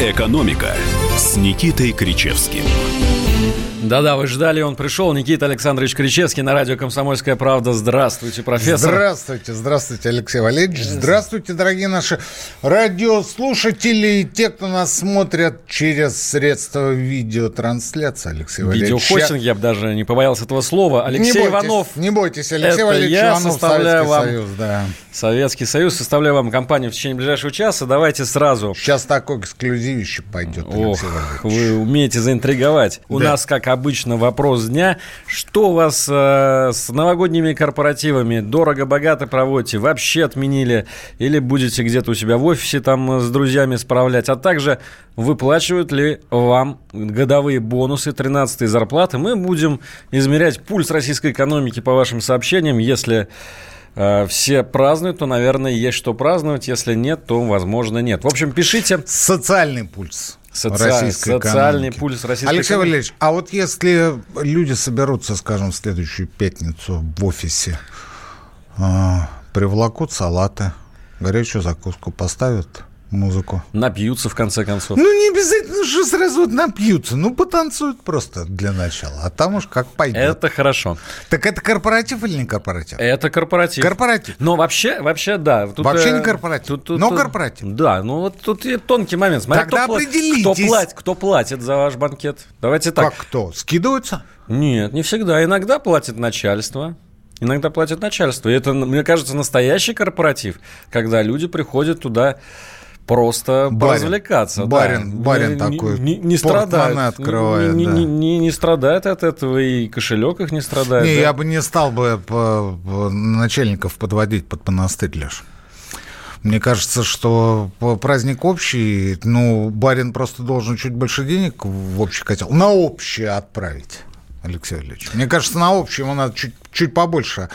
«Экономика» с Никитой Кричевским. Да-да, вы ждали, он пришел. Никита Александрович Кричевский на радио «Комсомольская правда». Здравствуйте, профессор. Здравствуйте, здравствуйте, Алексей Валерьевич. Здравствуйте, дорогие наши радиослушатели и те, кто нас смотрят через средства видеотрансляции, Алексей Валерьевич. Видеохостинг, я бы даже не побоялся этого слова. Алексей не бойтесь, Иванов. Не бойтесь, Алексей это Валерьевич я Иванов, составляю Советский вам Союз, да. Советский Союз. Составляю вам компанию в течение ближайшего часа. Давайте сразу. Сейчас такой эксклюзивище пойдет, Ох, вы умеете заинтриговать. У Да. нас, как обычно, вопрос дня. Что у вас э, с новогодними корпоративами? Дорого-богато проводите? Вообще отменили? Или будете где-то у себя в офисе там э, с друзьями справлять? А также выплачивают ли вам годовые бонусы 13 зарплаты? Мы будем измерять пульс российской экономики по вашим сообщениям. Если э, все празднуют, то, наверное, есть что праздновать. Если нет, то, возможно, нет. В общем, пишите. Социальный пульс. Соци- российской социальный экономики. пульс российской Алексей экономики. Валерьевич, а вот если люди соберутся, скажем, в следующую пятницу в офисе, а, приволокут салаты, горячую закуску, поставят музыку. Напьются, в конце концов. Ну, не обязательно, что сразу вот напьются. Ну, потанцуют просто для начала. А там уж как пойдет. Это хорошо. Так это корпоратив или не корпоратив? Это корпоратив. Корпоратив. Но вообще, вообще, да. Тут, Вообще э, не корпоратив, но корпоратив. Да, ну вот тут и тонкий момент. Смотря Тогда кто, определитесь. Кто, платит, кто платит за ваш банкет. Давайте так. Как кто? Скидываются? Нет, не всегда. Иногда платит начальство. Иногда платит начальство. И это, мне кажется, настоящий корпоратив, когда люди приходят туда просто Барин. поразвлекаться. Барин- да. барин Не- такой Не, не страдают. открывает, не, да. не- не- не страдает от этого, и кошелек их не страдает. Не, да. я бы не стал бы по- по- начальников подводить под монастырь, Леш. Мне кажется, что праздник общий, ну, барин просто должен чуть больше денег в общий котел, на общее отправить, Алексей Валерьевич. Мне кажется, на общее ему надо чуть, чуть побольше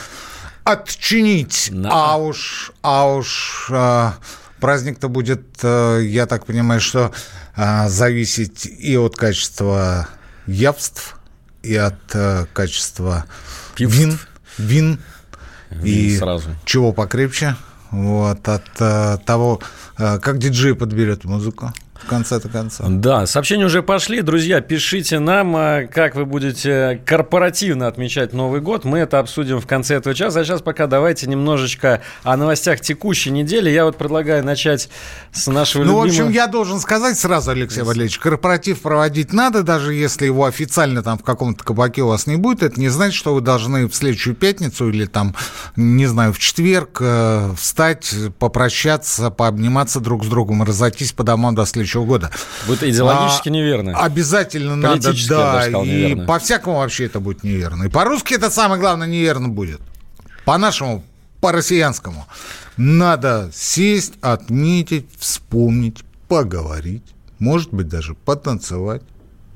отчинить, На- а уж, а уж а, праздник-то будет, э, я так понимаю, что а, зависеть и от качества явств, и от э, качества Пивств. вин, вин, Вин и сразу. чего покрепче, вот, от э, того, э, как диджей подберет музыку в конце-то концов. Да, сообщения уже пошли. Друзья, пишите нам, а, как вы будете корпоративно отмечать Новый год. Мы это обсудим в конце этого часа. А сейчас пока давайте немножечко о новостях текущей недели. Я вот предлагаю начать с нашего Ну, в любимого... общем, я должен сказать сразу, Алексей Валерьевич, корпоратив проводить надо, даже если его официально там в каком-то кабаке у вас не будет, это не значит, что вы должны в следующую пятницу или там, не знаю, в четверг э, встать, попрощаться, пообниматься друг с другом разойтись по домам до следующего года. Вот идеологически А, неверно. Обязательно надо, да, сказал, и по-всякому вообще это будет неверно. И по-русски это самое главное неверно будет. По-нашему, по-россиянскому. Надо сесть, отметить, вспомнить, поговорить, может быть, даже потанцевать,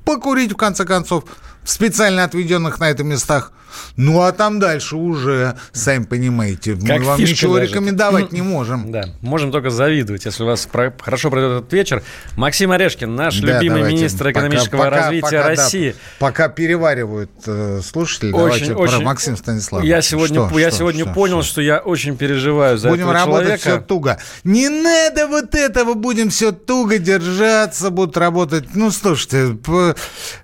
покурить, в конце концов, в специально отведенных на это местах. Ну, а там дальше уже, сами понимаете, Как мы вам ничего даже. рекомендовать не можем. Да, можем только завидовать, если у вас про- хорошо пройдет этот вечер. Максим Орешкин, наш Да, любимый давайте. министр экономического пока- развития пока, да, России. пока переваривают э, слушатели, Очень, давайте очень. про Максима Станиславовича. Я сегодня, Что, я что, сегодня что, понял, что? что я очень переживаю за Будем этого работать человека. все туго. Не надо вот этого, будем все туго держаться, будут работать. Ну, слушайте, п-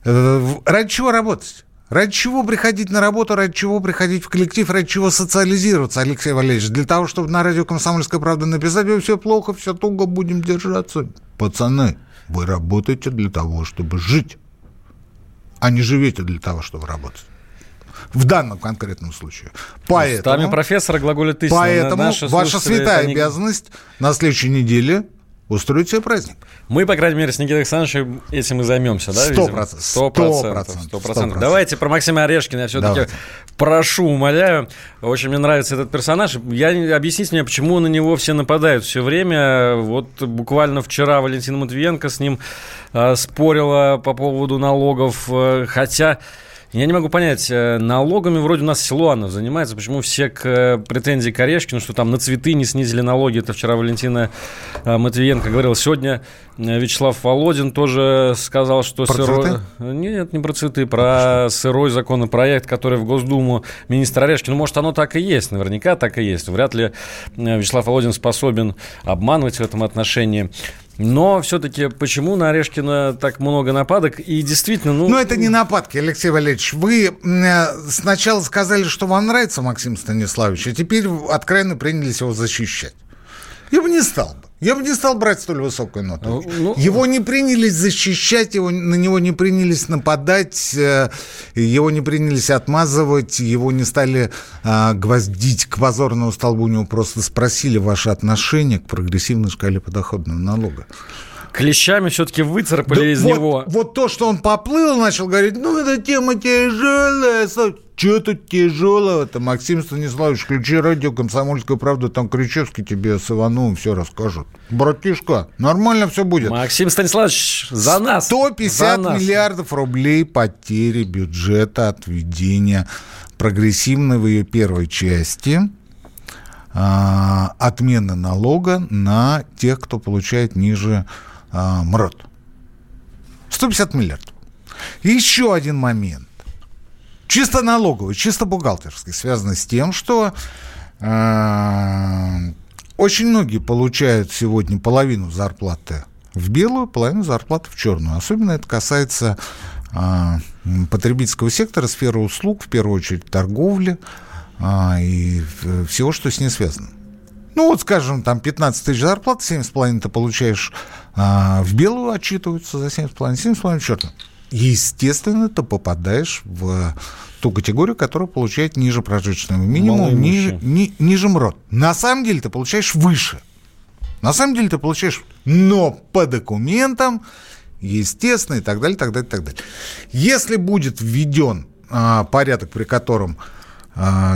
э, ради чего работать? Ради чего приходить на работу, ради чего приходить в коллектив, ради чего социализироваться, Алексей Валерьевич? Для того, чтобы на радио «Комсомольская правда» написать, «Ой, все плохо, все туго, будем держаться. Пацаны, вы работаете для того, чтобы жить, а не живете для того, чтобы работать. В данном конкретном случае. Поэтому... Устами профессора глаголит истина. Поэтому ваша святая не- обязанность на следующей неделе устроить себе праздник. Мы, по крайней мере, с Никитой Александровичем этим и займемся, да? Сто процентов. Сто процентов. Сто процентов. Давайте про Максима Орешкина я все-таки Давайте. прошу, умоляю. Очень мне нравится этот персонаж. Я, объясните мне, почему на него все нападают все время. Вот буквально вчера Валентина Матвиенко с ним э, спорила по поводу налогов. э, хотя... Я не могу понять, э, налогами вроде у нас Силуанов занимается, почему все к э, претензии к Орешкину, что там на цветы не снизили налоги, это вчера Валентина э, Матвиенко говорила. Сегодня Вячеслав Володин тоже сказал, что Про сырой... цветы? Нет, не про цветы, про сырой законопроект, который в Госдуму министр Орешкин. Ну, может, оно так и есть, наверняка так и есть. Вряд ли Вячеслав Володин способен обманывать в этом отношении. Но все-таки почему на Орешкина так много нападок? И действительно, ну... Ну, это не нападки, Алексей Валерьевич. Вы э, сначала сказали, что вам нравится Максим Станиславович, а теперь откровенно принялись его защищать. Я бы не стал. Я бы не стал брать столь высокую ноту. Ну, ну, его не принялись защищать, его, на него не принялись нападать, э, его не принялись отмазывать, его не стали а, гвоздить к позорному столбу. У него просто спросили ваше отношение к прогрессивной шкале подоходного налога клещами все-таки выцарапали да из вот, него. Вот то, что он поплыл, начал говорить, ну, эта тема тяжелая. Что тут тяжелого-то, Максим Станиславович, включи радио «Комсомольская правда», там Кричевский тебе с Ивановым все расскажет. Братишка, нормально все будет. Максим Станиславович, за нас. 150 за нас. миллиардов рублей потери бюджета от введения прогрессивной в ее первой части а, отмены налога на тех, кто получает ниже а, МРОД. 150 миллиардов. еще один момент. Чисто налоговый, чисто бухгалтерский, связанный с тем, что э, очень многие получают сегодня половину зарплаты в белую, половину зарплаты в черную. Особенно это касается э, потребительского сектора, сферы услуг, в первую очередь торговли э, и всего, что с ней связано. Ну, вот, скажем, там 15 тысяч зарплат, 7,5 ты получаешь а, в белую, отчитываются за 7,5, 7,5 в черную. Естественно, ты попадаешь в ту категорию, которая получает ниже прожиточного минимума, ни, ни, ниже МРОД. На самом деле ты получаешь выше. На самом деле ты получаешь, но по документам, естественно, и так далее, так далее, так далее. Если будет введен а, порядок, при котором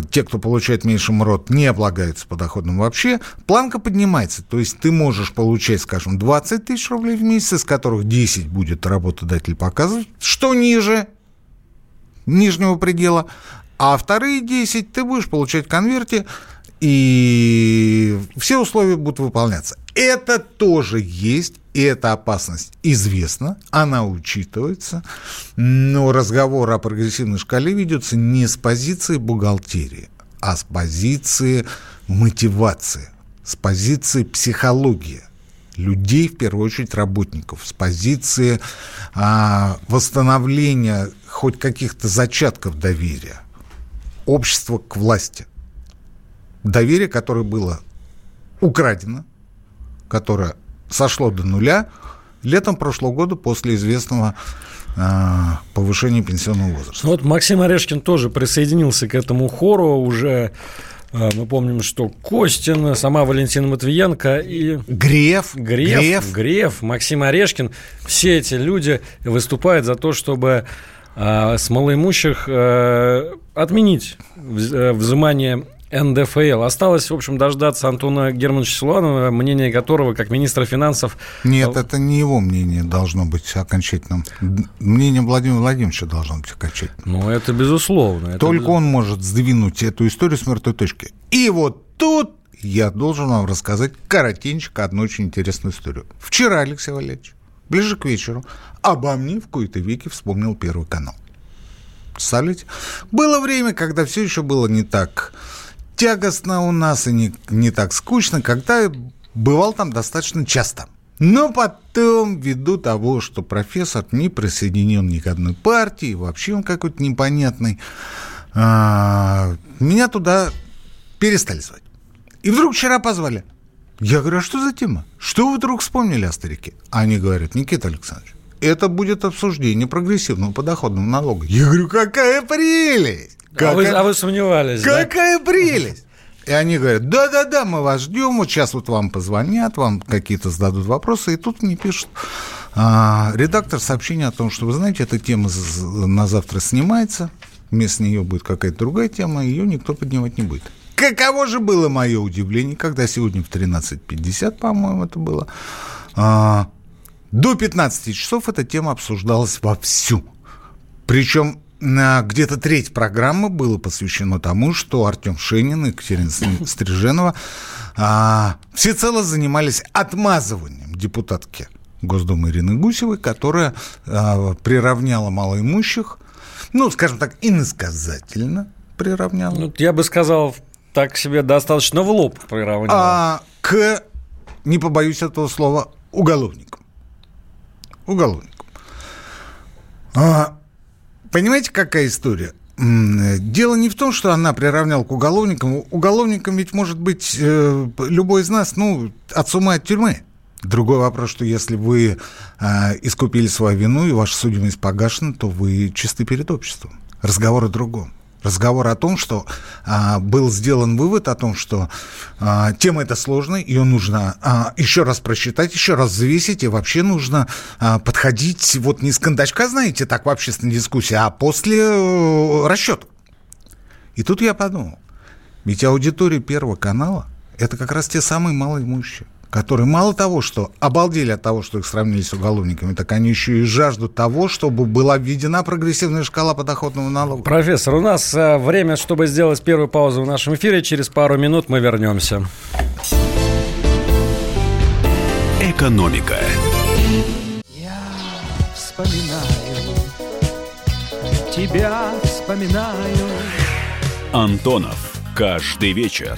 те, кто получает меньше МРОД, не облагаются подоходным вообще, планка поднимается. То есть ты можешь получать, скажем, 20 тысяч рублей в месяц, из которых 10 будет работодатель показывать, что ниже нижнего предела, а вторые 10 ты будешь получать конверте, и все условия будут выполняться. Это тоже есть, и эта опасность известна, она учитывается, но разговор о прогрессивной шкале ведется не с позиции бухгалтерии, а с позиции мотивации, с позиции психологии людей, в первую очередь работников, с позиции а, восстановления хоть каких-то зачатков доверия общества к власти. Доверие, которое было украдено, которое сошло до нуля летом прошлого года после известного а, повышения пенсионного возраста. Ну вот Максим Орешкин тоже присоединился к этому хору уже а, мы помним, что Костин, сама Валентина Матвиенко и... Греф. Греф. Греф, Греф Максим Орешкин. Все эти люди выступают за то, чтобы э, с малоимущих э, отменить взимание НДФЛ. Осталось, в общем, дождаться Антона Германовича Силуанова, мнение которого, как министра финансов... Нет, это не его мнение должно быть окончательным. Мнение Владимира Владимировича должно быть окончательным. Ну, это безусловно. Это Только без... он может сдвинуть эту историю с мертвой точки. И вот тут я должен вам рассказать коротенько одну очень интересную историю. Вчера, Алексей Валерьевич, ближе к вечеру, обо мне в кои-то веки вспомнил Первый канал. Представляете? Было время, когда все еще было не так тягостно у нас и не, не так скучно, когда бывал там достаточно часто. Но потом, ввиду того, что профессор не присоединен ни к одной партии, вообще он какой-то непонятный, а, меня туда перестали звать. И вдруг вчера позвали. Я говорю, а что за тема? Что вы вдруг вспомнили о старике? Они говорят, Никита Александрович, это будет обсуждение прогрессивного подоходного налога. Я говорю, какая прелесть! Как, а, вы, а вы сомневались, Какая да? прелесть! И они говорят, да-да-да, мы вас ждем, вот сейчас вот вам позвонят, вам какие-то зададут вопросы, и тут мне пишут а, редактор сообщение о том, что, вы знаете, эта тема на завтра снимается, вместо нее будет какая-то другая тема, ее никто поднимать не будет. Каково же было мое удивление, когда сегодня в 13.50, по-моему, это было, а, до 15 часов эта тема обсуждалась вовсю. Причем где-то треть программы было посвящено тому, что Артем Шенин и Екатерина Стриженова а, всецело занимались отмазыванием депутатки Госдумы Ирины Гусевой, которая а, приравняла малоимущих, ну, скажем так, иносказательно приравняла. Ну, я бы сказал, так себе достаточно в лоб приравняла. А, к, не побоюсь этого слова, уголовником. Уголовником. А, понимаете, какая история? Дело не в том, что она приравняла к уголовникам. Уголовником ведь может быть э, любой из нас, ну, от сумы от тюрьмы. Другой вопрос, что если вы э, искупили свою вину и ваша судимость погашена, то вы чисты перед обществом. Разговор о другом. Разговор о том, что а, был сделан вывод о том, что а, тема эта сложная, ее нужно а, еще раз просчитать, еще раз взвесить, и вообще нужно а, подходить вот не с кондачка, знаете, так в общественной дискуссии, а после э, расчета. И тут я подумал, ведь аудитория Первого канала – это как раз те самые малоимущие которые мало того, что обалдели от того, что их сравнили с уголовниками, так они еще и жаждут того, чтобы была введена прогрессивная шкала подоходного налога. Профессор, у нас а, время, чтобы сделать первую паузу в нашем эфире. Через пару минут мы вернемся. Экономика. Я вспоминаю, тебя вспоминаю. Антонов. Каждый вечер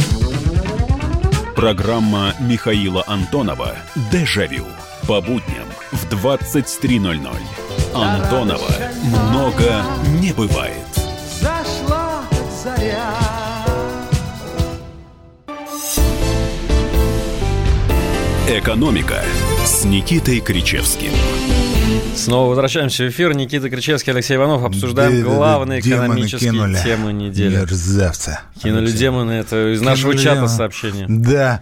Программа Михаила Антонова «Дежавю». По будням в 23.00. Антонова много не бывает. Зашла заря. «Экономика» с Никитой Кричевским. Снова возвращаемся в эфир. Никита Кричевский, Алексей Иванов. Обсуждаем да, главные да, экономические кинули. темы недели. Мерзавцы. Кинули Алексей. демоны. Это из кинули нашего чата сообщение. Да.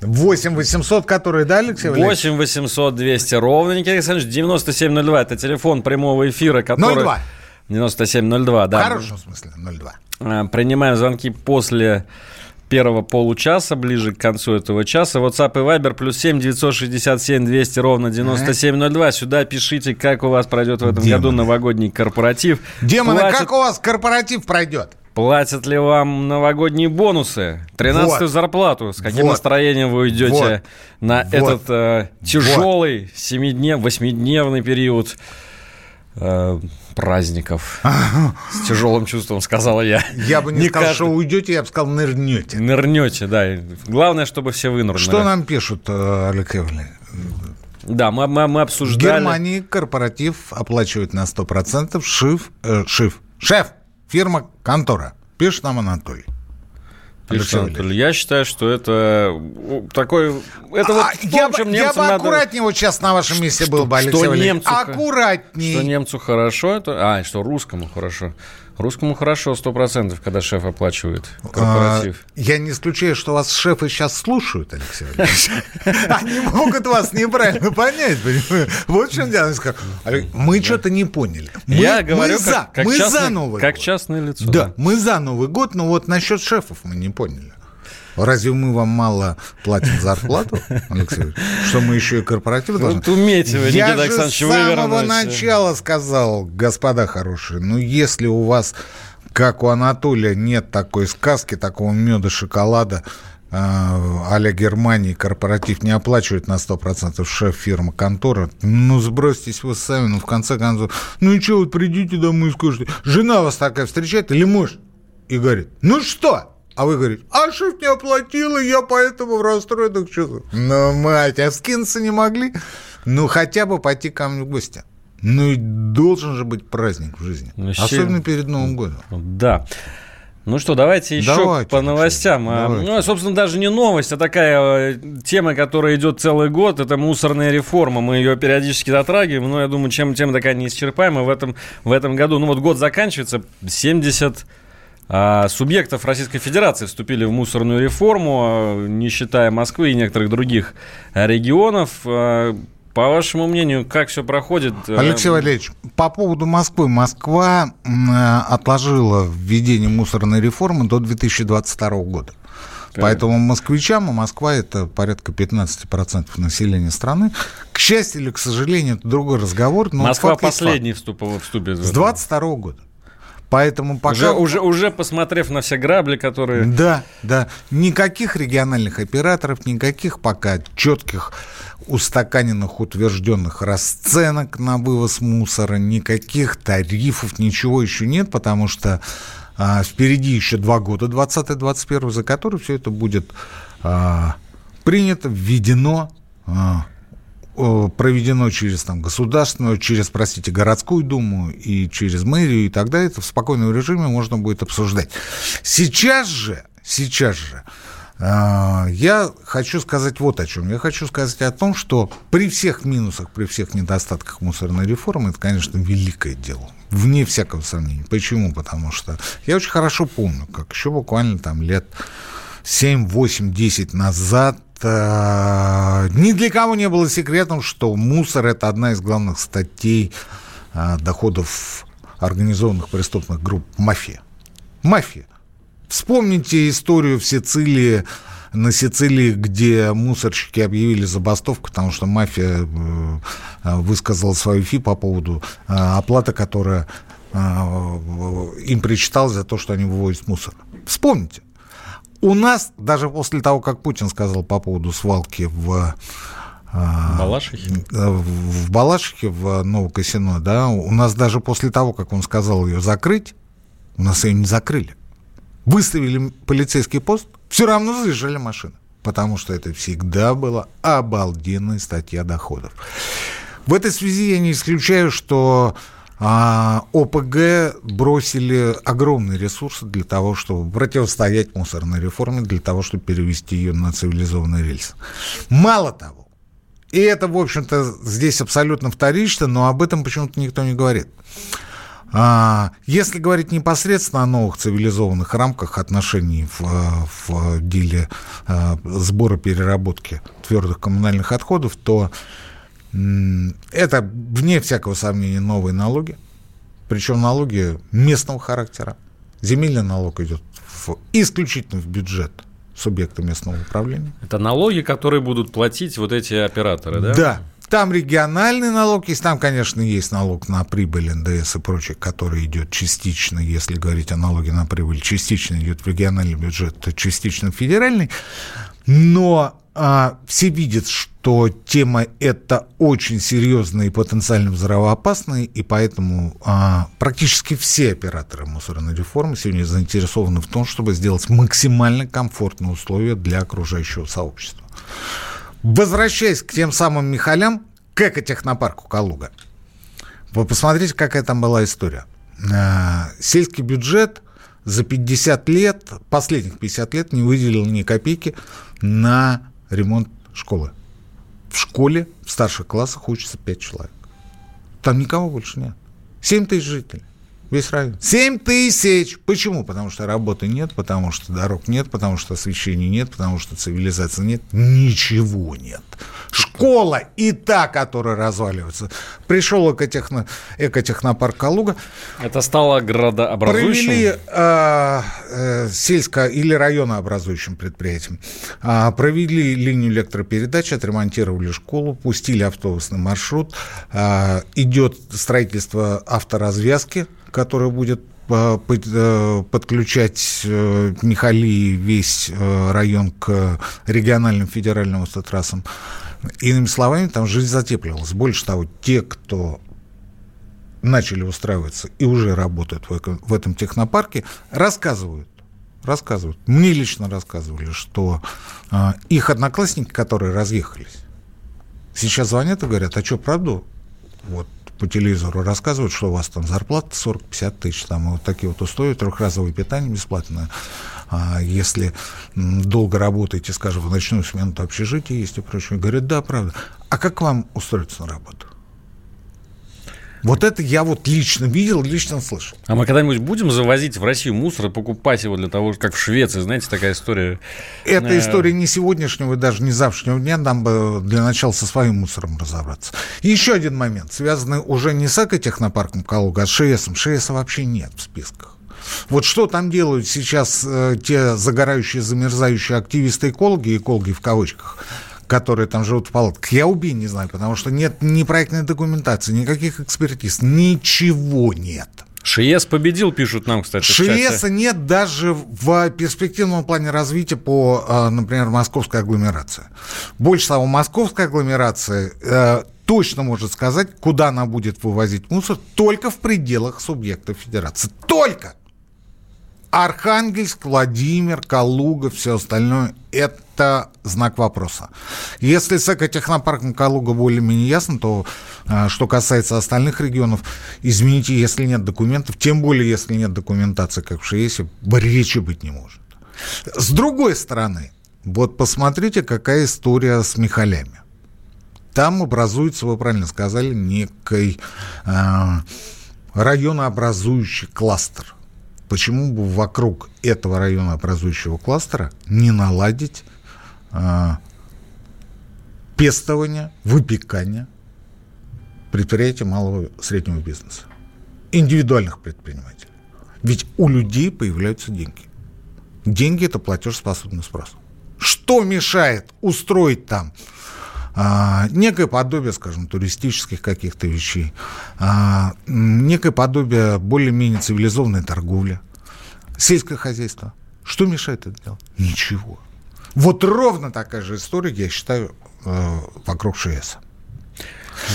8 800, которые дали, Алексей 8 800 200 ровно, Никита Александрович, 9702. Это телефон прямого эфира, который... 02. 9702, да. В хорошем смысле, 02. А, принимаем звонки после первого получаса, ближе к концу этого часа. WhatsApp и Viber плюс 7 967 200 ровно 9702. Сюда пишите, как у вас пройдет в этом Демоны. году новогодний корпоратив. Демоны, Платят... как у вас корпоратив пройдет? Платят ли вам новогодние бонусы? 13 вот. зарплату? С каким вот. настроением вы уйдете вот. на вот. этот э, тяжелый вот. 7-днев, 8-дневный период? Э, праздников. С тяжелым чувством, сказала я. Я бы не, не сказал, каждый... что уйдете, я бы сказал, нырнете. Нырнете, да. Главное, чтобы все вынырнули. Что нам пишут, э, Алексей Да, мы, мы, мы обсуждали... В Германии корпоратив оплачивает на 100%. Шиф, э, шиф, шеф, фирма, контора. Пишет нам Анатолий. Александр, я считаю, что это такой... Это вот а, то, я, чем я бы аккуратнее вот сейчас на вашем месте что, был бы, Алексей что немцу, Аккуратнее. Что немцу хорошо, это... А, что русскому хорошо. Русскому хорошо, сто процентов, когда шеф оплачивает корпоратив. А, я не исключаю, что вас шефы сейчас слушают, Алексей Валерьевич. Они могут вас неправильно понять. Вот в чем дело. Мы что-то не поняли. Я говорю, мы за Новый Как частное лицо. Да, мы за Новый год, но вот насчет шефов мы не поняли. Разве мы вам мало платим зарплату, Алексей? Что мы еще и корпоратив должны? Вот умейте вы, Я же с самого начала сказал, господа хорошие, ну если у вас, как у Анатолия, нет такой сказки, такого меда, шоколада, а-ля Германии корпоратив не оплачивает на 100% шеф фирмы контора, ну, сбросьтесь вы сами, ну, в конце концов, ну, и что, вот придите домой и скажете, жена вас такая встречает или муж? И говорит, ну, что? А вы говорите, а шеф не оплатил, и я поэтому в расстроенных чувствах. Ну, мать, а скинуться не могли? Ну, хотя бы пойти ко мне в гости. Ну, и должен же быть праздник в жизни. Ну, Особенно перед Новым годом. Да. Ну что, давайте еще давайте, по новостям. А, давайте. Ну, собственно, даже не новость, а такая э, тема, которая идет целый год. Это мусорная реформа. Мы ее периодически затрагиваем, но я думаю, чем тема такая неисчерпаемая в этом, в этом году. Ну вот год заканчивается, 70 а, субъектов Российской Федерации вступили в мусорную реформу, а, не считая Москвы и некоторых других регионов. А, по вашему мнению, как все проходит? Алексей Валерьевич, по поводу Москвы. Москва отложила введение мусорной реформы до 2022 года. Поэтому москвичам, а Москва это порядка 15% населения страны. К счастью или к сожалению, это другой разговор. Но Москва последний вступ- вступит. в. С это. 22 года. Поэтому пока... Уже, уже, уже посмотрев на все грабли, которые... Да, да. Никаких региональных операторов, никаких пока четких устаканенных, утвержденных расценок на вывоз мусора, никаких тарифов, ничего еще нет, потому что а, впереди еще два года, 20-21, за которые все это будет а, принято, введено, а, проведено через там, государственную, через, простите, городскую думу и через мэрию, и тогда это в спокойном режиме можно будет обсуждать. Сейчас же, сейчас же, а, я хочу сказать вот о чем. Я хочу сказать о том, что при всех минусах, при всех недостатках мусорной реформы, это, конечно, великое дело. Вне всякого сомнения. Почему? Потому что я очень хорошо помню, как еще буквально там лет 7, 8, 10 назад э, ни для кого не было секретом, что мусор – это одна из главных статей э, доходов организованных преступных групп «Мафия». Мафия. Вспомните историю в Сицилии, на Сицилии, где мусорщики объявили забастовку, потому что мафия э, высказала свою фи по поводу э, оплаты, которая э, им причиталась за то, что они вывозят мусор. Вспомните. У нас, даже после того, как Путин сказал по поводу свалки в Балашихе? в Балашихе, в Новокосино, да, у нас даже после того, как он сказал ее закрыть, у нас ее не закрыли. Выставили полицейский пост, все равно заезжали машины. Потому что это всегда была обалденная статья доходов. В этой связи я не исключаю, что а, ОПГ бросили огромные ресурсы для того, чтобы противостоять мусорной реформе, для того, чтобы перевести ее на цивилизованный рельс. Мало того, и это, в общем-то, здесь абсолютно вторично, но об этом почему-то никто не говорит. А, Если говорить непосредственно о новых цивилизованных рамках отношений в, в деле а, сбора переработки твердых коммунальных отходов, то это, вне всякого сомнения, новые налоги. Причем налоги местного характера. Земельный налог идет в- исключительно в бюджет субъекта местного управления. Это налоги, которые будут платить вот эти операторы, да? Да. Там региональный налог есть, там, конечно, есть налог на прибыль, НДС и прочее, который идет частично, если говорить о налоге на прибыль, частично идет в региональный бюджет, частично в федеральный. Но а, все видят, что тема эта очень серьезная и потенциально взрывоопасная, и поэтому а, практически все операторы мусорной реформы сегодня заинтересованы в том, чтобы сделать максимально комфортные условия для окружающего сообщества. Возвращаясь к тем самым Михалям, к экотехнопарку Калуга. Вы посмотрите, какая там была история. А, Сельский бюджет за 50 лет, последних 50 лет не выделил ни копейки на ремонт школы. В школе в старших классах учатся 5 человек. Там никого больше нет. 7 тысяч жителей. Весь район. 7 тысяч! Почему? Потому что работы нет, потому что дорог нет, потому что освещения нет, потому что цивилизации нет. Ничего нет. Школа и та, которая разваливается. Пришел экотехно, экотехнопарк Калуга, Это стало градообразующим? Провели э, э, сельско- или районообразующим предприятием. А, провели линию электропередач, отремонтировали школу, пустили автобусный маршрут. А, идет строительство авторазвязки, которая будет а, э, подключать э, Михали весь э, район к региональным федеральным автотрассам. Иными словами, там жизнь затепливалась. Больше того, те, кто начали устраиваться и уже работают в этом технопарке, рассказывают, рассказывают, мне лично рассказывали, что а, их одноклассники, которые разъехались, сейчас звонят и говорят, а что, правду? Вот по телевизору рассказывают, что у вас там зарплата 40-50 тысяч, там вот такие вот условия, трехразовое питание бесплатное. А если долго работаете, скажем, в ночную смену, то общежитие есть и прочее. Говорят, да, правда. А как вам устроиться на работу? Вот это я вот лично видел, лично слышал. А мы когда-нибудь будем завозить в Россию мусор и покупать его для того, как в Швеции, знаете, такая история. Это Э, история не сегодняшнего и даже не завтрашнего дня. Нам бы для начала со своим мусором разобраться. И еще один момент, связанный уже не с экотехнопарком Калуга, а с ШСом. ШСа вообще нет в списках. Вот что там делают сейчас э, те загорающие, замерзающие активисты-экологи, экологи в кавычках, которые там живут в палатках, я убей не знаю, потому что нет ни проектной документации, никаких экспертиз, ничего нет. ШИЕС победил, пишут нам, кстати. ШИЭСа нет даже в перспективном плане развития по, э, например, московской агломерации. Больше того, московская агломерация э, точно может сказать, куда она будет вывозить мусор только в пределах субъектов федерации. Только! Архангельск, Владимир, Калуга, все остальное – это знак вопроса. Если с экотехнопарком Калуга более-менее ясно, то а, что касается остальных регионов, извините, если нет документов, тем более если нет документации, как в ШИЭСе, речи быть не может. С другой стороны, вот посмотрите, какая история с Михалями. Там образуется, вы правильно сказали, некий э, районообразующий кластер. Почему бы вокруг этого района образующего кластера не наладить э, пестование, выпекание предприятий малого и среднего бизнеса, индивидуальных предпринимателей. Ведь у людей появляются деньги. Деньги – это платежеспособный спрос. Что мешает устроить там некое подобие, скажем, туристических каких-то вещей, а, некое подобие более-менее цивилизованной торговли, сельское хозяйство. Что мешает это делать? Ничего. Вот ровно такая же история, я считаю, э, вокруг ШИЭСа.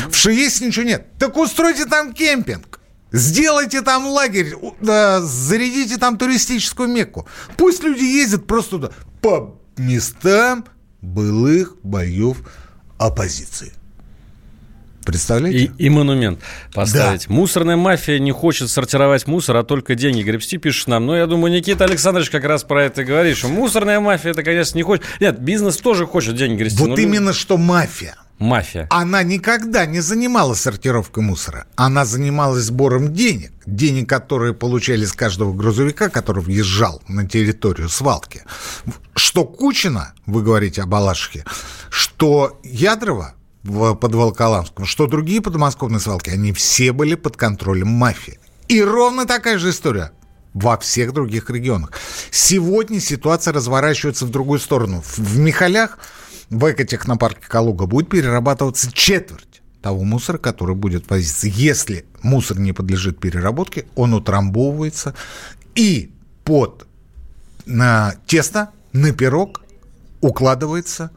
В ШИЭСе ничего нет. Так устройте там кемпинг. Сделайте там лагерь, зарядите там туристическую мекку. Пусть люди ездят просто туда по местам былых боев оппозиции. Представляете? И, и монумент поставить. Мусорная мафия не хочет сортировать мусор, а только деньги гребсти, пишет нам. Но я думаю, Никита Александрович как раз про это говорит, что мусорная мафия, это, конечно, не хочет. Нет, бизнес тоже хочет деньги гребсти. вот но именно что мафия. Мафия. Она никогда не занималась сортировкой мусора. Она занималась сбором денег. Денег, которые получали с каждого грузовика, который въезжал на территорию свалки. Что Кучина, вы говорите о Балашихе, что Ядрова в, под Волоколамском, что другие подмосковные свалки, они все были под контролем мафии. И ровно такая же история во всех других регионах. Сегодня ситуация разворачивается в другую сторону. В Михалях, в экотехнопарке Калуга будет перерабатываться четверть того мусора, который будет возиться. Если мусор не подлежит переработке, он утрамбовывается и под на тесто, на пирог укладывается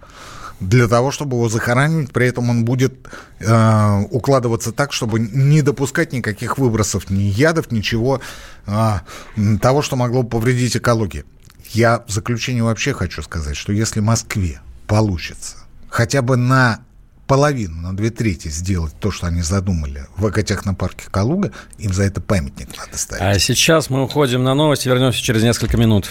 для того, чтобы его захоранивать. При этом он будет э, укладываться так, чтобы не допускать никаких выбросов, ни ядов, ничего э, того, что могло бы повредить экологии. Я в заключение вообще хочу сказать, что если Москве получится хотя бы на половину, на две трети сделать то, что они задумали в экотехнопарке Калуга, им за это памятник надо ставить. А сейчас мы уходим на новости, вернемся через несколько минут.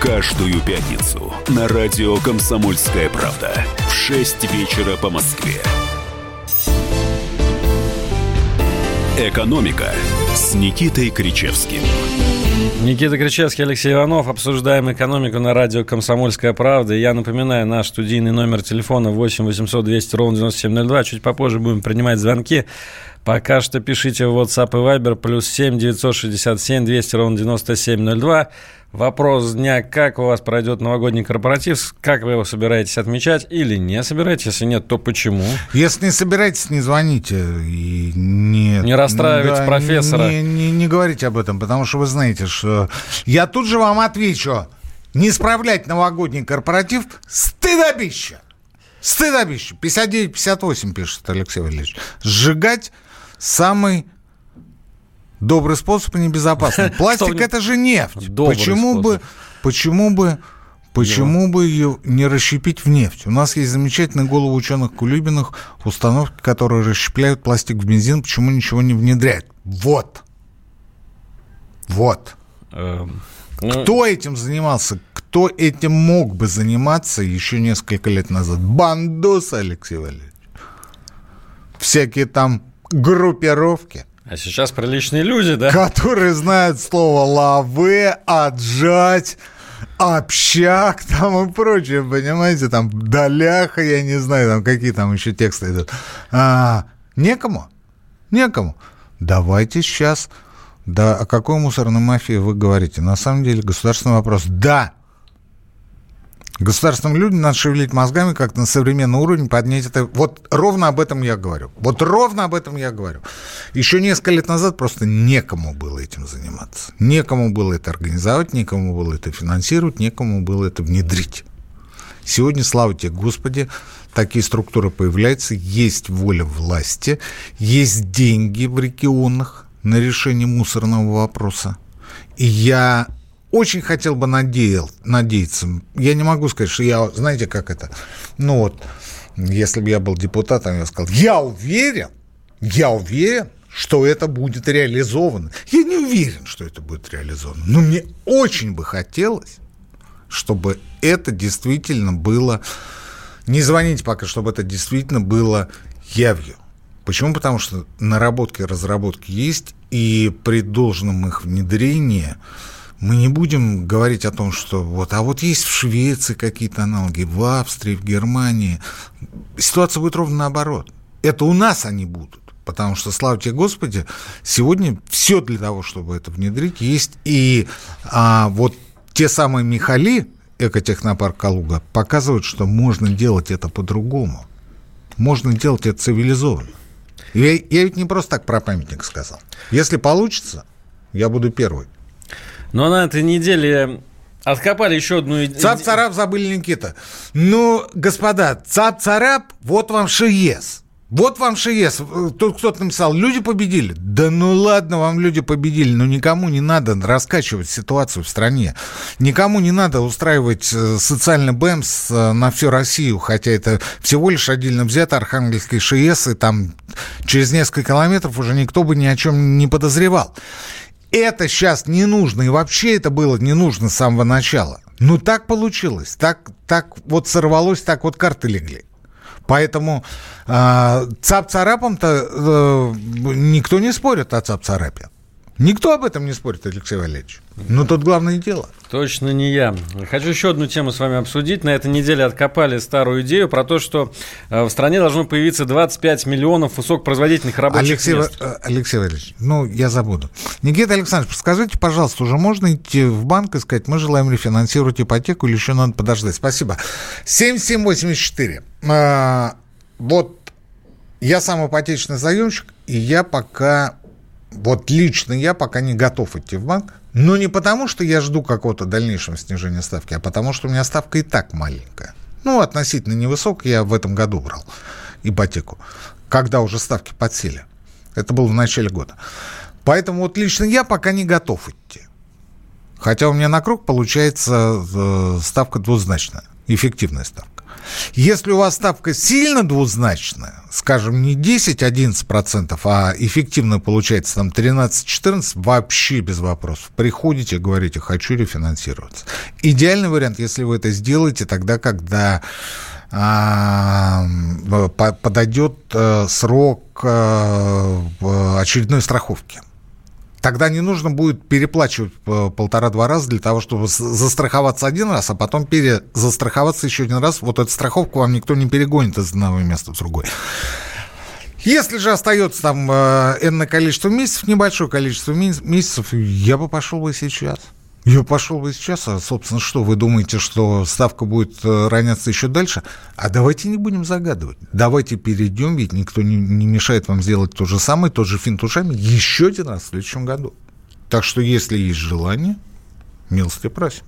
Каждую пятницу на радио «Комсомольская правда» в 6 вечера по Москве. «Экономика» с Никитой Кричевским. Никита Кричевский, Алексей Иванов. Обсуждаем экономику на радио «Комсомольская правда». Я напоминаю, наш студийный номер телефона 8 800 200 ровно 9702. Чуть попозже будем принимать звонки. Пока что пишите в WhatsApp и Viber плюс 7 967 200 ровно 9702. Вопрос дня, как у вас пройдет новогодний корпоратив, как вы его собираетесь отмечать или не собираетесь, если нет, то почему? Если не собираетесь, не звоните и не... Не расстраивайте профессора. Не, не- не говорите об этом, потому что вы знаете, что... Я тут же вам отвечу. Не справлять новогодний корпоратив – стыдобище. Стыдобище. 59-58, пишет Алексей Валерьевич. Сжигать самый добрый способ и небезопасный. Пластик это же нефть. Почему бы, почему бы, почему бы ее не расщепить в нефть? У нас есть замечательная голова ученых Кулибиных, установки, которые расщепляют пластик в бензин. Почему ничего не внедряют? Вот Вот. Эм, ну, Кто этим занимался? Кто этим мог бы заниматься еще несколько лет назад? Бандос, Алексей Валерьевич. Всякие там группировки, А сейчас приличные люди, да? которые знают слово лаве, отжать, общак там и прочее, понимаете, там доляха, я не знаю, там какие там еще тексты идут. А, некому, некому. Давайте сейчас, да, о какой мусорной мафии вы говорите? На самом деле государственный вопрос. Да, Государственным людям надо шевелить мозгами, как на современный уровень поднять это. Вот ровно об этом я говорю. Вот ровно об этом я говорю. Еще несколько лет назад просто некому было этим заниматься. Некому было это организовать, некому было это финансировать, некому было это внедрить. Сегодня, слава тебе, Господи, такие структуры появляются, есть воля власти, есть деньги в регионах на решение мусорного вопроса. И я очень хотел бы надеял, надеяться. Я не могу сказать, что я, знаете, как это, ну вот, если бы я был депутатом, я сказал, я уверен, я уверен, что это будет реализовано. Я не уверен, что это будет реализовано, но мне очень бы хотелось, чтобы это действительно было... Не звоните пока, чтобы это действительно было явью. Почему? Потому что наработки, разработки есть, и при должном их внедрении мы не будем говорить о том, что вот, а вот есть в Швеции какие-то аналоги, в Австрии, в Германии. Ситуация будет ровно наоборот. Это у нас они будут. Потому что, слава тебе, Господи, сегодня все для того, чтобы это внедрить, есть. И а, вот те самые Михали, экотехнопарк Калуга, показывают, что можно делать это по-другому. Можно делать это цивилизованно. Я, я ведь не просто так про памятник сказал. Если получится, я буду первый. Но на этой неделе откопали еще одну... Цап-царап забыли Никита. Ну, господа, цап-царап, вот вам шиес. Вот вам шиес. Тут кто-то написал, люди победили. Да ну ладно, вам люди победили, но никому не надо раскачивать ситуацию в стране. Никому не надо устраивать э, социальный бэмс э, на всю Россию, хотя это всего лишь отдельно взято архангельский ШИЭС, и там через несколько километров уже никто бы ни о чем не подозревал. Это сейчас не нужно, и вообще это было не нужно с самого начала. Ну, так получилось, так, так вот сорвалось, так вот карты легли. Поэтому э, цап-царапом-то э, никто не спорит о цап-царапе. Никто об этом не спорит, Алексей Валерьевич. Но тут главное дело. Точно не я. Хочу еще одну тему с вами обсудить. На этой неделе откопали старую идею про то, что э, в стране должно появиться 25 миллионов высокопроизводительных рабочих Алексей, мест. Э, Алексей Валерьевич, ну, я забуду. Никита Александрович, скажите, пожалуйста, уже можно идти в банк и сказать, мы желаем рефинансировать ипотеку или еще надо подождать? Спасибо. 7784. А, вот я сам ипотечный заемщик, и я пока, вот лично я пока не готов идти в банк, но не потому, что я жду какого-то дальнейшего снижения ставки, а потому, что у меня ставка и так маленькая. Ну, относительно невысокая, я в этом году брал ипотеку, когда уже ставки подсели. Это было в начале года. Поэтому вот лично я пока не готов идти. Хотя у меня на круг получается э, ставка двузначная, эффективная ставка. Если у вас ставка сильно двузначная, скажем, не 10-11%, а эффективно получается там 13-14%, вообще без вопросов. Приходите, говорите, хочу рефинансироваться. Идеальный вариант, если вы это сделаете тогда, когда а, по- подойдет э, срок э, в очередной страховки. Тогда не нужно будет переплачивать э, полтора-два раза для того, чтобы застраховаться один раз, а потом перезастраховаться еще один раз. Вот эту страховку вам никто не перегонит из одного места в другое. Если же остается там э, энное количество месяцев, небольшое количество месяцев, я бы пошел бы сейчас. Я пошел бы сейчас, а, собственно, что, вы думаете, что ставка будет э, равняться еще дальше? А давайте не будем загадывать. Давайте перейдем, ведь никто не, не мешает вам сделать то же самое, тот же финт ушами еще один раз в следующем году. Так что, если есть желание, милости просим.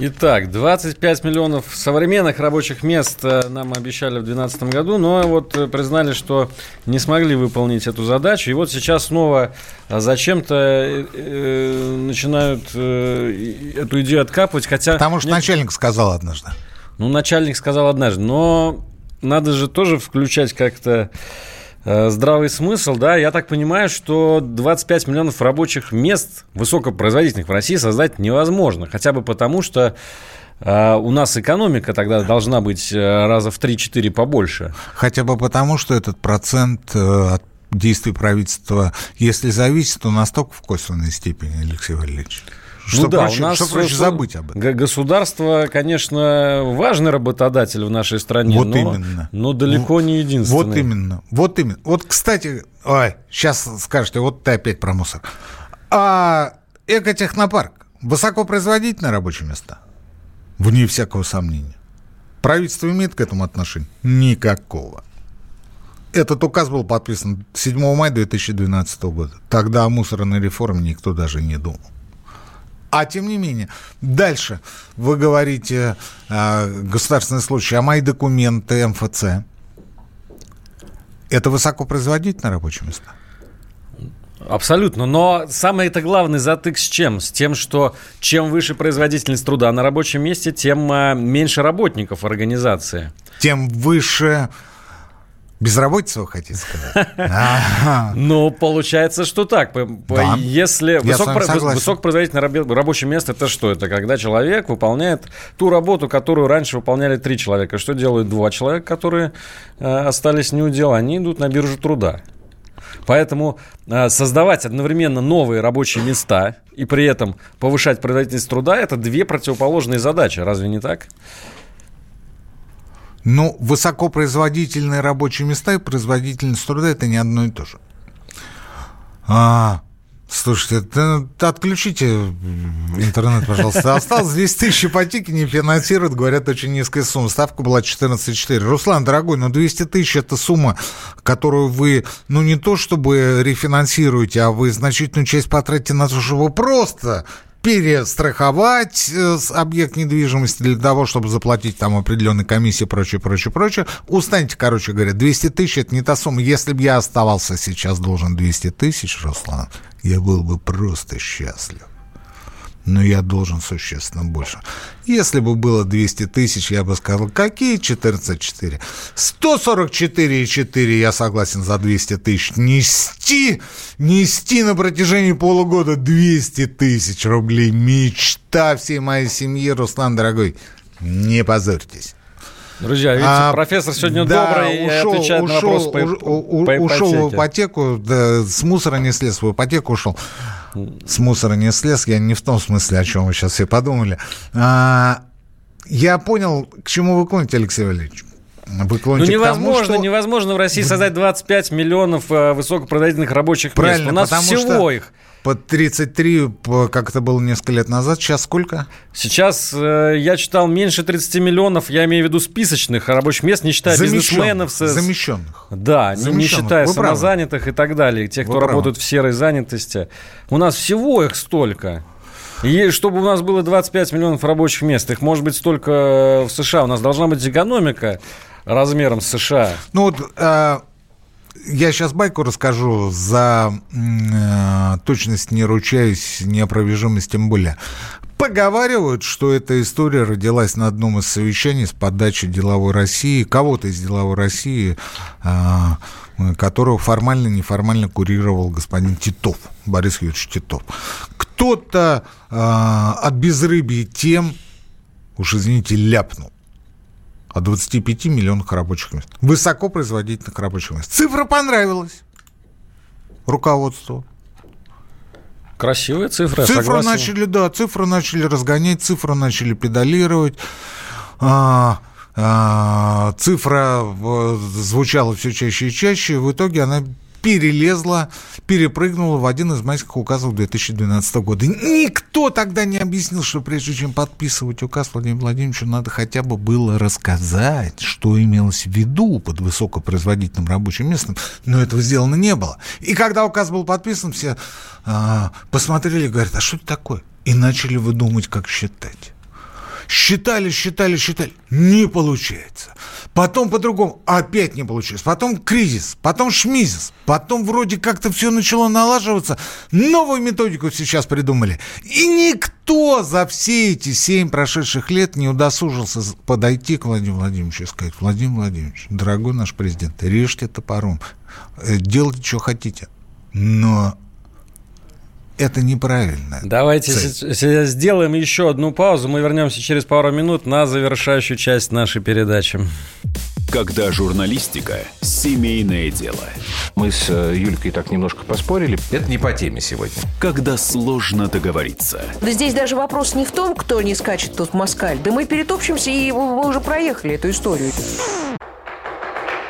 Итак, 25 миллионов современных рабочих мест э, нам обещали в 2012 году, но вот э, признали, что не смогли выполнить эту задачу. И вот сейчас снова э, зачем-то э, начинают э, эту идею откапывать, хотя... Потому что мне- начальник сказал однажды. Ну, начальник сказал однажды, но надо же тоже включать как-то здравый смысл, да, я так понимаю, что 25 миллионов рабочих мест высокопроизводительных в России создать невозможно, хотя бы потому, что э, у нас экономика тогда должна быть э, раза в 3-4 побольше. Хотя бы потому, что этот процент э, от действий правительства, если зависит, то настолько в косвенной степени, Алексей Валерьевич. Что, ну да, проще, у нас что проще забыть об этом. Государство, конечно, важный работодатель в нашей стране, Вот но, именно. но далеко не единственный. Вот именно, вот именно. Вот, кстати, ой, сейчас скажете, вот ты опять про мусор. А экотехнопарк, высокопроизводительные рабочие места? Вне всякого сомнения. Правительство имеет к этому отношение? Никакого. Этот указ был подписан 7 мая 2012 года. Тогда о мусорной реформе никто даже не думал. А тем не менее, дальше вы говорите э, государственный случай, а мои документы МФЦ. Это высокопроизводительные рабочие места? Абсолютно. Но самый это главный затык с чем? С тем, что чем выше производительность труда на рабочем месте, тем а, меньше работников организации. Тем выше безработица, вы хотите сказать? Ну, получается, что так. Если высокопроизводительное рабочее место, это что? Это когда человек выполняет ту работу, которую раньше выполняли три человека. Что делают два человека, которые э, остались не у дела? Они идут на биржу труда. Поэтому э, создавать одновременно новые рабочие места и при этом повышать производительность труда – это две противоположные задачи. Разве не так? Ну, высокопроизводительные рабочие места и производительность труда – это не одно и то же. А, слушайте, т- отключите интернет, пожалуйста. Осталось 200 тысяч ипотеки, не финансируют, говорят, очень низкая сумма. Ставка была 14,4. Руслан, дорогой, ну 200 тысяч – это сумма, которую вы, ну не то чтобы рефинансируете, а вы значительную часть потратите на то, чтобы просто перестраховать э, объект недвижимости для того, чтобы заплатить там определенные комиссии, прочее, прочее, прочее. Устаньте, короче говоря, 200 тысяч – это не та сумма. Если бы я оставался сейчас должен 200 тысяч, Руслан, я был бы просто счастлив. Но я должен существенно больше. Если бы было 200 тысяч, я бы сказал, какие 14,4? 144,4 я согласен за 200 тысяч. Нести, нести на протяжении полугода 200 тысяч рублей. Мечта всей моей семьи, Руслан, дорогой. Не позорьтесь. Друзья, видите, А, профессор сегодня да, добрый ушел, отвечает на ушел, вопрос по, уж- у- по ушел в ипотеке. ипотеку, да, с мусора не слез, в ипотеку ушел. С мусора не слез, я не в том смысле, о чем вы сейчас все подумали. А, я понял, к чему вы клоните, Алексей Валерьевич. Вы Ну к тому, невозможно, что... невозможно в России создать 25 миллионов э, высокопроизводительных рабочих Правильно, мест. У нас потому всего что их. по 33, по- как это было несколько лет назад, сейчас сколько? Сейчас э, я читал меньше 30 миллионов, я имею в виду списочных рабочих мест, не считая бизнесменов. с- Замещенных. Да, не- не, Замещенных. считая Вы правы. самозанятых и так далее, тех, Вы кто правы. работают в серой занятости. У нас всего их столько. И чтобы у нас было 25 миллионов рабочих мест, их может быть столько в США. У нас должна быть экономика размером с США. Ну вот э, я сейчас байку расскажу, за э, точность не ручаюсь, неопровержимость тем более. Поговаривают, что эта история родилась на одном из совещаний с подачи деловой России, кого-то из деловой России, э, которого формально-неформально курировал господин Титов, Борис Юрьевич Титов. Кто-то от безрыбья тем, уж извините, ляпнул о 25 миллионах рабочих мест. Высокопроизводительных рабочих мест. Цифра понравилась руководству. Красивая цифра, я Цифру согласен. начали, да, цифру начали разгонять, цифру начали педалировать. А, а, цифра э, звучала все чаще и чаще, и в итоге она перелезла, перепрыгнула в один из майских указов 2012 года. Никто тогда не объяснил, что прежде чем подписывать указ Владимиру Владимировичу, надо хотя бы было рассказать, что имелось в виду под высокопроизводительным рабочим местом, но этого сделано не было. И когда указ был подписан, все а, посмотрели и говорят, а что это такое? И начали выдумать, как считать. Считали, считали, считали. Не получается. Потом по-другому. Опять не получилось. Потом кризис. Потом шмизис. Потом вроде как-то все начало налаживаться. Новую методику сейчас придумали. И никто за все эти семь прошедших лет не удосужился подойти к Владимиру Владимировичу и сказать, Владимир Владимирович, дорогой наш президент, режьте топором. Э, делайте, что хотите. Но это неправильно. Давайте сделаем еще одну паузу. Мы вернемся через пару минут на завершающую часть нашей передачи. Когда журналистика – семейное дело. Мы с э, Юлькой так немножко поспорили. Это не по теме сегодня. Когда сложно договориться. Да здесь даже вопрос не в том, кто не скачет тут в москаль. Да мы перетопчемся, и мы уже проехали эту историю.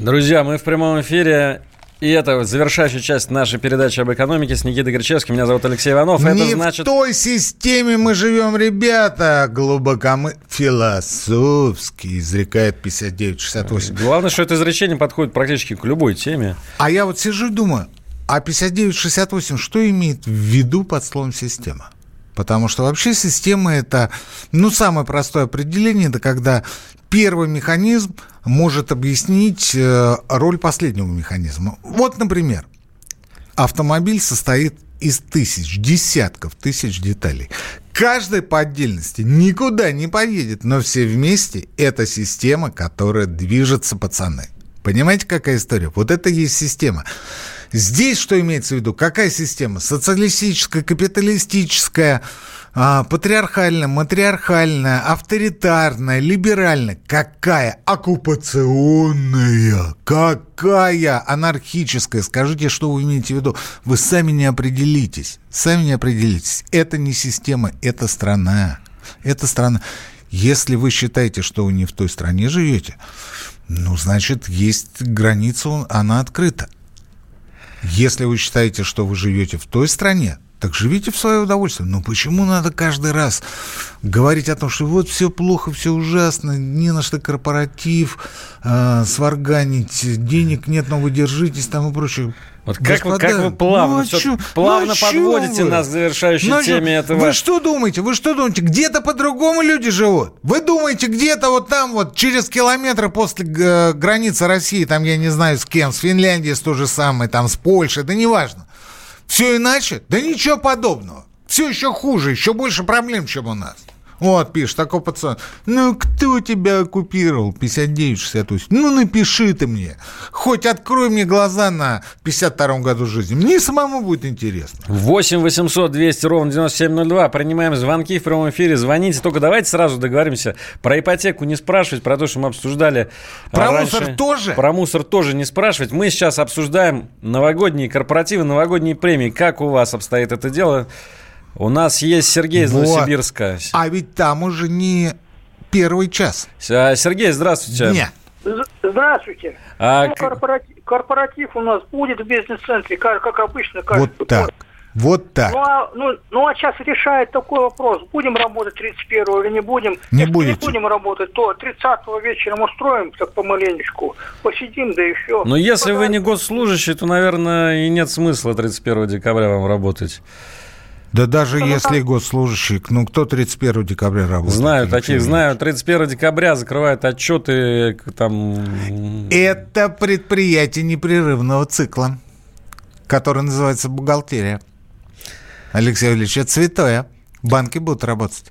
Друзья, мы в прямом эфире. И это завершающая часть нашей передачи об экономике с Никитой Горчевским. Меня зовут Алексей Иванов. Это Не значит... в той системе мы живем, ребята. Глубоко мы философски, изрекает 5968. Главное, что это изречение подходит практически к любой теме. А я вот сижу и думаю, а 5968 что имеет в виду под словом «система»? Потому что вообще система – это, ну, самое простое определение, это когда первый механизм может объяснить э, роль последнего механизма. Вот, например, автомобиль состоит из тысяч, десятков тысяч деталей. Каждая по отдельности никуда не поедет, но все вместе это система, которая движется, пацаны. Понимаете, какая история? Вот это и есть система. Здесь что имеется в виду? Какая система? Социалистическая, капиталистическая, а, патриархальная, матриархальная, авторитарная, либеральная. Какая? Оккупационная. Какая? Анархическая. Скажите, что вы имеете в виду? Вы сами не определитесь. Сами не определитесь. Это не система, это страна. Это страна. Если вы считаете, что вы не в той стране живете, ну, значит, есть граница, она открыта. Если вы считаете, что вы живете в той стране, так живите в свое удовольствие. Но почему надо каждый раз говорить о том, что вот все плохо, все ужасно, не на что корпоратив э, сварганить, денег нет, но вы держитесь там и прочее. Вот как, вы, как вы плавно, ну, а чё- плавно ну, а подводите вы? нас к завершающей Ну, а теме этого. Вы что думаете? Вы что думаете? Где-то по-другому люди живут? Вы думаете, где-то вот там вот через километры после э, границы России, там я не знаю с кем, с Финляндией с то же самое, там с Польшей, да неважно. Все иначе? Да ничего подобного. Все еще хуже, еще больше проблем, чем у нас. Вот, пишет такой пацан. Ну, кто тебя оккупировал? 59-68. Ну, напиши ты мне. Хоть открой мне глаза на 52-м году жизни. Мне самому будет интересно. 8 800 200 ровно 9702. Принимаем звонки в прямом эфире. Звоните. Только давайте сразу договоримся. Про ипотеку не спрашивать, про то, что мы обсуждали а, Про раньше. мусор тоже? Про мусор тоже не спрашивать. Мы сейчас обсуждаем новогодние корпоративы, новогодние премии. Как у вас обстоит это дело? У нас есть Сергей из Вот. Новосибирска. А ведь там уже не первый час. А, Сергей, здравствуйте. Не. Здравствуйте. А Ну, корпоратив, корпоратив у нас будет в бизнес-центре, как, как обычно. каждый Вот так. Вот так. Ну а, ну, ну, а сейчас решает такой вопрос, будем работать 31 или не будем. Не Если будете. не будем работать, то 30 вечером устроим так помаленечку, посидим, да и все. Но если вы не госслужащий, то, наверное, и нет смысла 31 декабря вам работать. Да даже если госслужащий, ну кто 31 декабря работает? Знаю таких, знаю. 31 декабря закрывают отчеты там... Это предприятие непрерывного цикла, которое называется бухгалтерия. Алексей Ильич, это святое. Банки будут работать.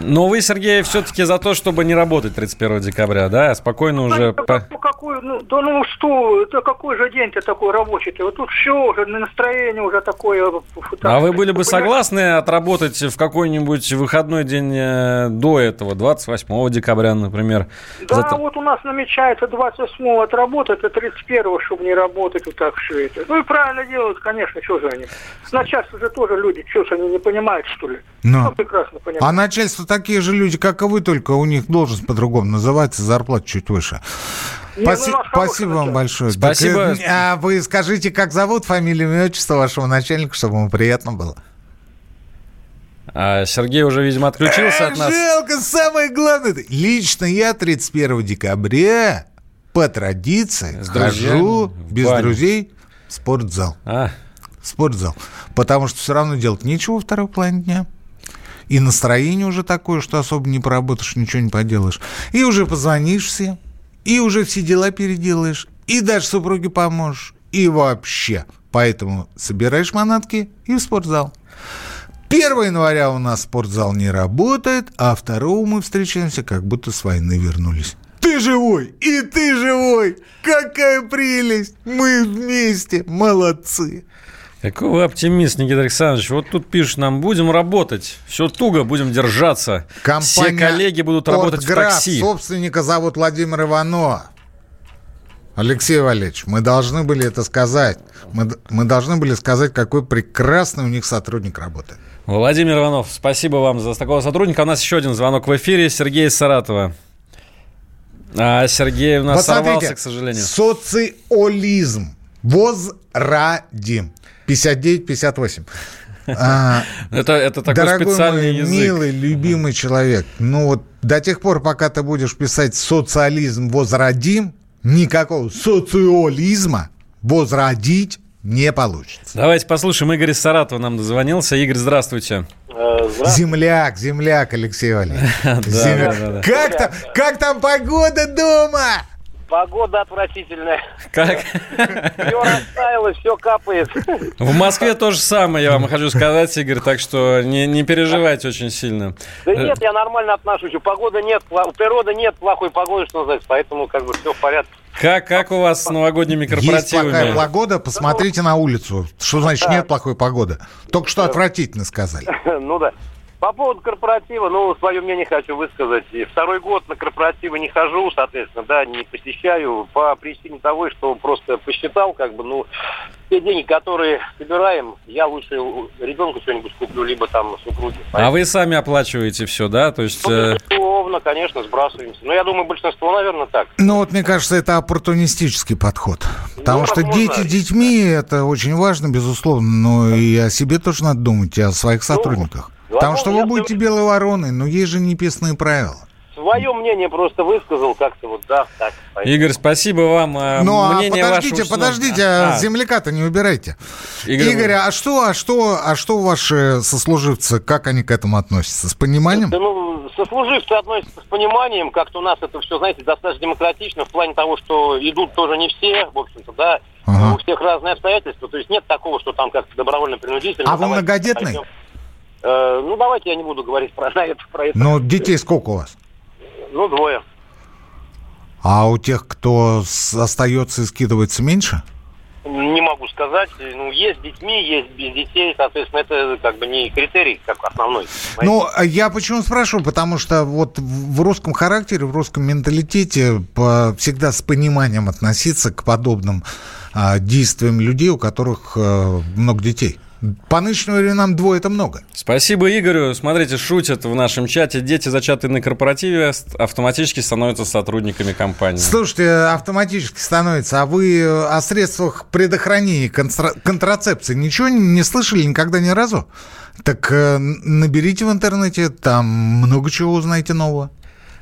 Но вы, Сергей, все-таки за то, чтобы не работать 31 декабря, да? Спокойно уже... Да, по- ну, какой, ну, да ну что, это какой же день-то такой рабочий-то? Вот тут все уже, настроение уже такое. так А вы были бы согласны отработать в какой-нибудь выходной день э, до этого, 28 декабря, например? Да, За вот у нас намечается 28-го отработать, а 31-го, чтобы не работать вот так все это. Ну и правильно делают, конечно, что же они. На час уже тоже люди, что же они не понимают, что ли? Ну, прекрасно А понимают. час начальство такие же люди, как и вы, только у них должность по-другому называется, зарплата чуть выше. Не, Спаси- ну, Спасибо вам большое. Спасибо. Так, э, а вы скажите, как зовут, фамилию, имя, отчество вашего начальника, чтобы ему приятно было? А Сергей уже, видимо, отключился от Эх, нас. Жалко, самое главное. Лично я 31 декабря по традиции С хожу без баню. друзей в спортзал. А, В спортзал. Потому что все равно делать нечего во второй половине дня. И настроение уже такое, что особо не поработаешь, ничего не поделаешь. И уже позвонишь всем, и уже все дела переделаешь, и даже супруге поможешь, и вообще. Поэтому собираешь манатки и в спортзал. 1 января у нас спортзал не работает, а 2 мы встречаемся, как будто с войны вернулись. Ты живой, и ты живой! Какая прелесть! Мы вместе, молодцы! Какой вы оптимист, Никита Александрович. Вот тут пишут нам, будем работать. Все туго, будем держаться. Все коллеги будут работать в «Портграф», такси. Собственника зовут Владимир Иванова. Алексей Валерьевич, мы должны были это сказать. Мы, мы должны были сказать, какой прекрасный у них сотрудник работает. Владимир Иванов, спасибо вам за такого сотрудника. У нас еще один звонок в эфире. Сергей из Саратова. А Сергей у нас Посмотрите, сорвался, к сожалению. Социолизм. Возрадим. 59-58. А, Это, это такой Дорогой специальный мой язык. милый, любимый человек, ну вот до тех пор, пока ты будешь писать социализм возродим, никакого социализма возродить не получится. Давайте послушаем. Игорь из Саратова нам дозвонился. Игорь, здравствуйте. Земляк, земляк, Алексей Валерьевич. Как там погода дома? Погода отвратительная. Как? Все растаяло, все капает. В Москве то же самое, я вам хочу сказать, Игорь, так что не, не переживайте очень сильно. Да нет, я нормально отношусь. У погоды нет, природы нет плохой погоды, что называется, поэтому как бы все в порядке. Как, как у вас с новогодними Есть плохая корпоративами? погода, посмотрите на улицу. Что значит нет плохой погоды? Только что отвратительно сказали. Ну да. По поводу корпоратива, ну, свое мнение хочу высказать. Второй год на корпоративы не хожу, соответственно, да, не посещаю по причине того, что просто посчитал, как бы, ну, те деньги, которые собираем, я лучше ребенку что-нибудь куплю, либо там супруге. А вы сами оплачиваете все, да? То есть... э, Безусловно, конечно, сбрасываемся. Но я думаю, большинство, наверное, так. Ну вот, мне кажется, это оппортунистический подход. Потому Ну, что возможно. дети детьми, это очень важно, безусловно, но и о себе тоже надо думать, и о своих сотрудниках. Потому что вы Ну, будете белой вороной, но есть же неписанные правила. Свое мнение просто высказал как-то вот, да, так. Игорь, спасибо вам. а Ну, а подождите, ваше подождите, А, а земляка-то не убирайте. Игорь, Игорь, а что, а что, а что ваши сослуживцы, как они к этому относятся? С пониманием? Да ну, сослуживцы относятся с пониманием, как-то у нас это все, знаете, достаточно демократично в плане того, что идут тоже не все, в общем-то, да, Ага. у всех разные обстоятельства, то есть нет такого, что там как-то добровольно-принудительно. А вы многодетный? пойдем. Э, ну, давайте я не буду говорить про это, про это. Ну, детей сколько у вас? Ну, двое. А у тех, кто остается и скидывается меньше? Не могу сказать. Ну, есть с детьми, есть без детей, соответственно, это как бы не критерий, как основной. Ну, я почему спрашиваю? Потому что вот в русском характере, в русском менталитете всегда с пониманием относиться к подобным а, действиям людей, у которых а, много детей. По нынешним временам двое это много. Спасибо Игорю. Смотрите, шутят в нашем чате. Дети, зачатые на корпоративе, автоматически становятся сотрудниками компании. Слушайте, автоматически становится. А вы о средствах предохранения, констра- контрацепции ничего не слышали никогда ни разу? Так э, наберите в интернете, там много чего узнаете нового.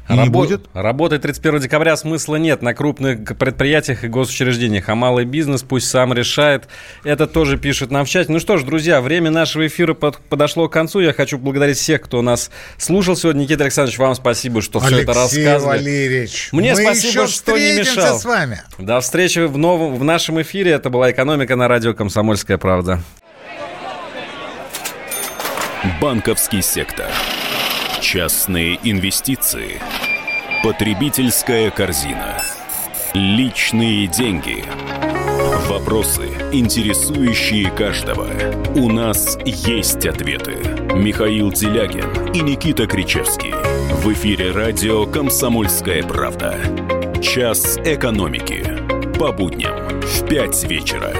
И не Рабо- будет? Работать 31 декабря смысла нет на крупных предприятиях и госучреждениях, а малый бизнес пусть сам решает. Это тоже пишет нам в чате. Ну что ж, друзья, время нашего эфира под- подошло к концу. Я хочу поблагодарить всех, кто нас слушал сегодня. Никита Александрович, вам спасибо, что все это Алексей рассказывали. Валерьевич, Мне мы спасибо, еще что не мешал. с вами. До встречи в новом, в нашем эфире. Это была «Экономика» на радио «Комсомольская правда». Банковский сектор. Частные инвестиции. Потребительская корзина. Личные деньги. Вопросы, интересующие каждого. У нас есть ответы. Михаил Делягин и Никита Кричевский. В эфире радио «Комсомольская правда». Час экономики. По будням в 5 вечера.